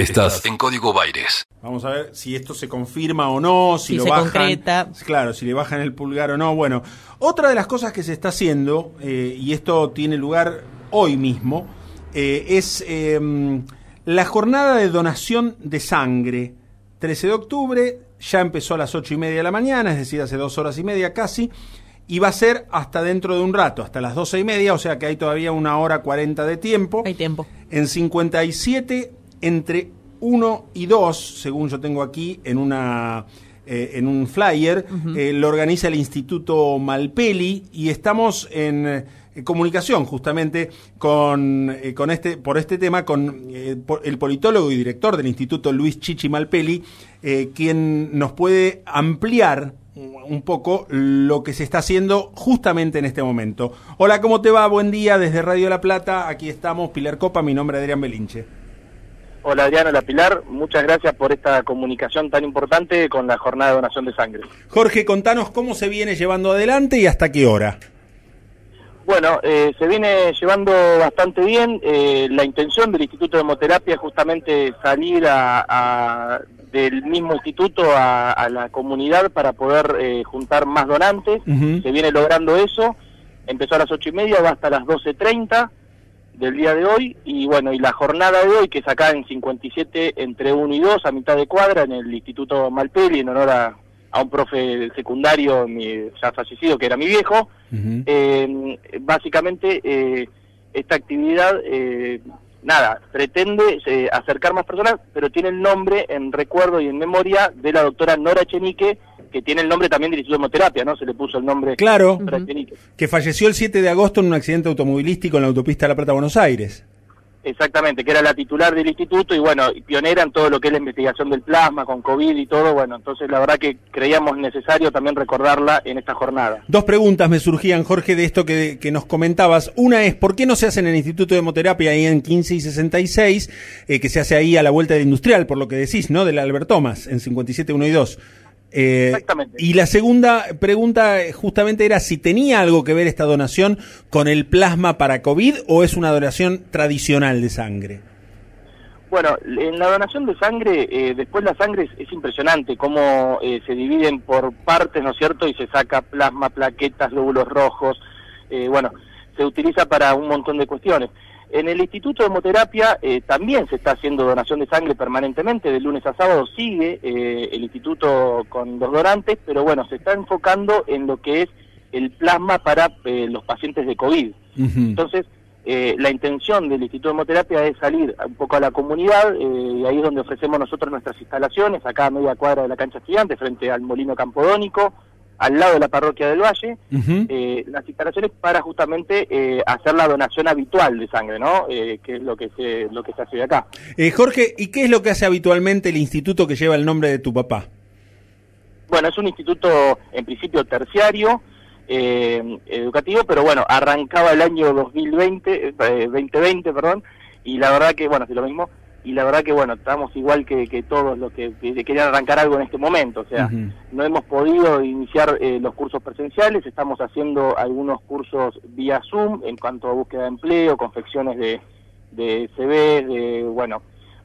Estás en Código Baires. Vamos a ver si esto se confirma o no, si, Si lo se bajan. concreta. Claro, si le bajan el pulgar o no. Bueno, otra de las cosas que se está haciendo, eh, y esto tiene lugar hoy mismo, eh, es eh, la jornada de donación de sangre. 13 de octubre, ya empezó a las 8 y media de la mañana, es decir, hace dos horas y media casi, y va a ser hasta dentro de un rato, hasta las 12 y media, o sea que hay todavía una hora 40 de tiempo. Hay tiempo. En 57, entre 1 y 2, según yo tengo aquí en una eh, en un flyer, eh, lo organiza el Instituto Malpeli y estamos en eh, comunicación justamente con, eh, con este por este tema con el politólogo y director del Instituto Luis Chichi Malpeli, quien nos puede ampliar un poco lo que se está haciendo justamente en este momento. Hola, ¿cómo te va? Buen día desde Radio La Plata. Aquí estamos, Pilar Copa, mi nombre es Adrián Belinche. Hola Adriano La Pilar, muchas gracias por esta comunicación tan importante con la jornada de donación de sangre. Jorge, contanos cómo se viene llevando adelante y hasta qué hora. Bueno, eh, se viene llevando bastante bien. eh, la intención del Instituto de Hemoterapia es justamente salir a, a- del mismo instituto a, a la comunidad para poder eh, juntar más donantes. Se viene logrando eso. Empezó a las ocho y media, va hasta las 12.30 del día de hoy. Y bueno, y la jornada de hoy, que es acá en 57 entre 1 y 2, a mitad de cuadra, en el Instituto Malpeli, en honor a, a un profe secundario mi- ya fallecido, que era mi viejo. Eh, básicamente, eh, esta actividad, eh, nada, pretende eh, acercar más personas, pero tiene el nombre en recuerdo y en memoria de la doctora Nora Chenique, que tiene el nombre también del Instituto de Hemoterapia, ¿no? Se le puso el nombre Claro, que falleció el 7 de agosto en un accidente automovilístico en la autopista La Plata Buenos Aires. Exactamente, que era la titular del instituto y bueno, pionera en todo lo que es la investigación del plasma con COVID y todo, bueno, entonces la verdad que creíamos necesario también recordarla en esta jornada. Dos preguntas me surgían, Jorge, de esto que, que nos comentabas. Una es, ¿por qué no se hace en el Instituto de Hemoterapia ahí en 15 y 66, eh, que se hace ahí a la vuelta del industrial, por lo que decís, ¿no? Del Albert Thomas, en 57, 1 y 2. Eh, Exactamente. Y la segunda pregunta eh, justamente era si tenía algo que ver esta donación con el plasma para COVID o es una donación tradicional de sangre. Bueno, en la donación de sangre, eh, después la sangre es, es impresionante cómo eh, se dividen por partes, ¿no es cierto? Y se saca plasma, plaquetas, glóbulos rojos, eh, bueno, se utiliza para un montón de cuestiones. En el Instituto de Hemoterapia eh, también se está haciendo donación de sangre permanentemente, de lunes a sábado sigue eh, el instituto con los donantes, pero bueno, se está enfocando en lo que es el plasma para eh, los pacientes de COVID. Ujú. Entonces, eh, la intención del Instituto de Hemoterapia es salir un poco a la comunidad, y ahí es donde ofrecemos nosotros nuestras instalaciones, acá a media cuadra de la cancha estudiante, frente al Molino Campodónico, al lado de la parroquia del Valle, eh, las instalaciones para justamente eh, hacer la donación habitual de sangre, ¿no? Eh, que es lo que se, lo que se hace de acá. Eh, Jorge, ¿y qué es lo que hace habitualmente el instituto que lleva el nombre de tu papá? Bueno, es un instituto en principio terciario, eh, educativo, pero bueno, arrancaba el año 2020, eh, 2020, perdón, y la verdad que, bueno, es lo mismo, y la verdad que, bueno, estamos igual que, que todos los que, que querían arrancar algo en este momento, o sea, no hemos podido iniciar eh, los cursos presenciales, estamos haciendo algunos cursos vía Zoom en cuanto a búsqueda de empleo, confecciones de, de CVs, de, bueno,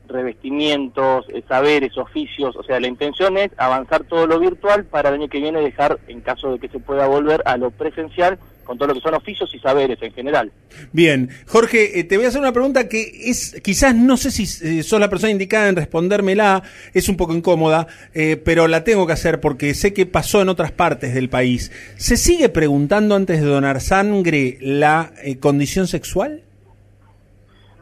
revestimientos, eh, saberes, oficios, o sea, la intención es avanzar todo lo virtual para el año que viene dejar, en caso de que se pueda volver, a lo presencial con todo lo que son oficios y saberes en general. Bien, Jorge, eh, te voy a hacer una pregunta que es, quizás no sé si eh, sos la persona indicada en respondérmela, es un poco incómoda, eh, pero la tengo que hacer porque sé que pasó en otras partes del país. ¿Se sigue preguntando antes de donar sangre la condición sexual?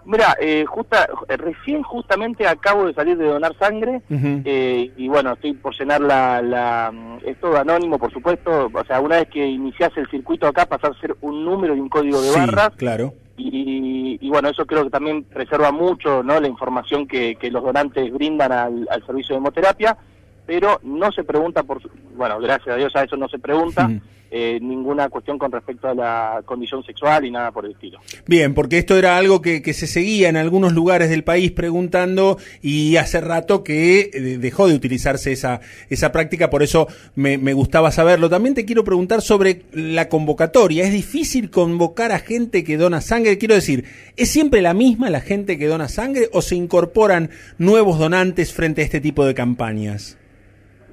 Mira, eh, justa, recién justamente acabo de salir de donar sangre eh, y bueno, estoy por llenar la, la... mm, Es todo anónimo, por supuesto. O sea, una vez que iniciase el circuito acá, pasar a ser un número y un código de sí, barras. claro. Y, y bueno, eso creo que también preserva mucho ¿no? la información que, que los donantes brindan al, al servicio de hemoterapia, pero no se pregunta por... su- Bueno, gracias a Dios a eso no se pregunta. Eh, ninguna cuestión con respecto a la condición sexual y nada por el estilo. Bien, porque esto era algo que, se seguía en algunos lugares del país preguntando y hace rato que eh, dejó de utilizarse esa, esa práctica, por eso me, me gustaba saberlo. También te quiero preguntar sobre la convocatoria. ¿Es difícil convocar a gente que dona sangre? Quiero decir, ¿es siempre la misma la gente que dona sangre o se incorporan nuevos donantes frente a este tipo de campañas?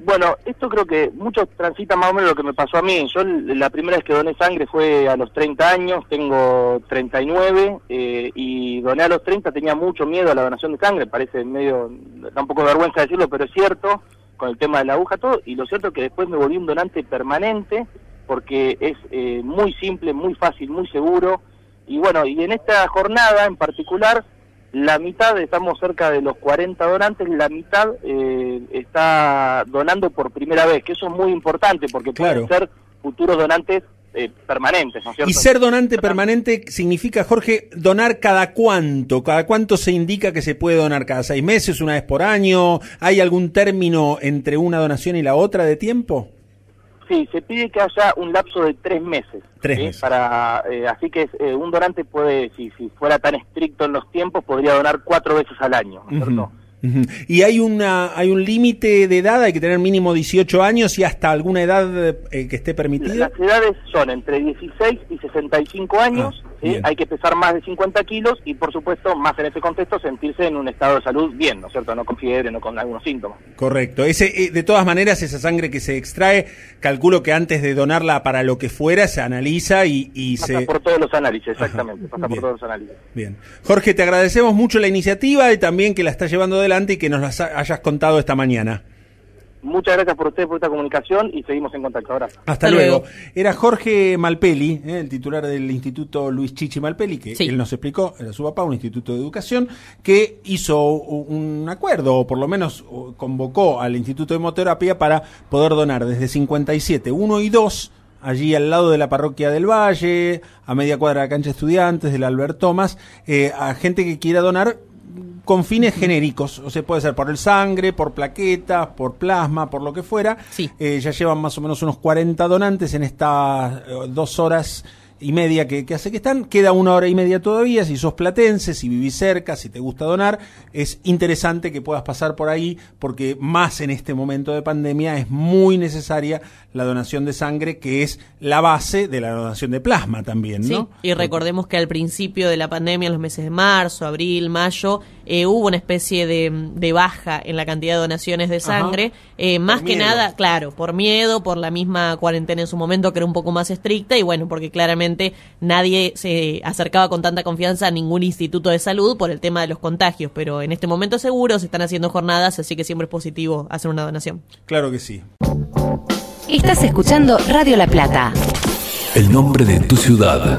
Bueno, esto creo que muchos transitan más o menos lo que me pasó a mí. Yo la primera vez que doné sangre fue a los 30 años, tengo 39 eh, y doné a los 30, tenía mucho miedo a la donación de sangre, parece medio, da un de vergüenza decirlo, pero es cierto, con el tema de la aguja, todo, y lo cierto es que después me volví un donante permanente porque es eh, muy simple, muy fácil, muy seguro, y bueno, y en esta jornada en particular la mitad, estamos cerca de los 40 donantes, la mitad eh, está donando por primera vez, que eso es muy importante porque pueden ser futuros donantes eh, permanentes, ¿no es cierto? Y ser donante permanente significa, Jorge, donar cada cuánto, cada cuánto se indica que se puede donar, cada seis meses, una vez por año, ¿hay algún término entre una donación y la otra de tiempo? Sí, se pide que haya un lapso de tres meses. Tres Para, eh, así que eh, un donante puede, si, si fuera tan estricto en los tiempos, podría donar cuatro veces al año, ¿no Y hay una hay un límite de edad, hay que tener mínimo 18 años y hasta alguna edad eh, que esté permitida. Las edades son entre 16 y 65 años, ah, hay que pesar más de 50 kilos y por supuesto, más en ese contexto, sentirse en un estado de salud bien, ¿no es cierto? No con fiebre, no con algunos síntomas. Correcto. Ese, eh, de todas maneras, esa sangre que se extrae, calculo que antes de donarla para lo que fuera, se analiza y, y pasa por todos los análisis, exactamente, pasa por todos los análisis. Bien. Jorge, te agradecemos mucho la iniciativa y también que la está llevando adelante y que nos las hayas contado esta mañana. Muchas gracias por usted por esta comunicación y seguimos en contacto ahora. Hasta, luego. Era Jorge Malpeli, eh, el titular del Instituto Luis Chichi Malpeli, que él nos explicó, era su papá, un instituto de educación, que hizo un acuerdo, o por lo menos convocó al Instituto de Hemoterapia para poder donar desde 57, 1 y 2 allí al lado de la parroquia del Valle, a media cuadra de la cancha estudiantes del Albert Thomas, eh, a gente que quiera donar con fines genéricos, o sea, puede ser por el sangre, por plaquetas, por plasma, por lo que fuera. Sí. Eh, ya llevan más o menos unos 40 donantes en estas eh, dos horas y media que, hace que están. Queda una hora y media todavía. Si sos platense, si vivís cerca, si te gusta donar, es interesante que puedas pasar por ahí porque más en este momento de pandemia es muy necesaria la donación de sangre, que es la base de la donación de plasma también, ¿no? Sí, y recordemos que al principio de la pandemia, en los meses de marzo, abril, mayo, eh, hubo una especie de, baja en la cantidad de donaciones de sangre, eh, más que nada, claro, por miedo, por la misma cuarentena en su momento que era un poco más estricta y bueno, porque claramente nadie se acercaba con tanta confianza a ningún instituto de salud por el tema de los contagios, pero en este momento seguro se están haciendo jornadas, así que siempre es positivo hacer una donación. Claro que sí. Estás escuchando Radio La Plata. El nombre de tu ciudad.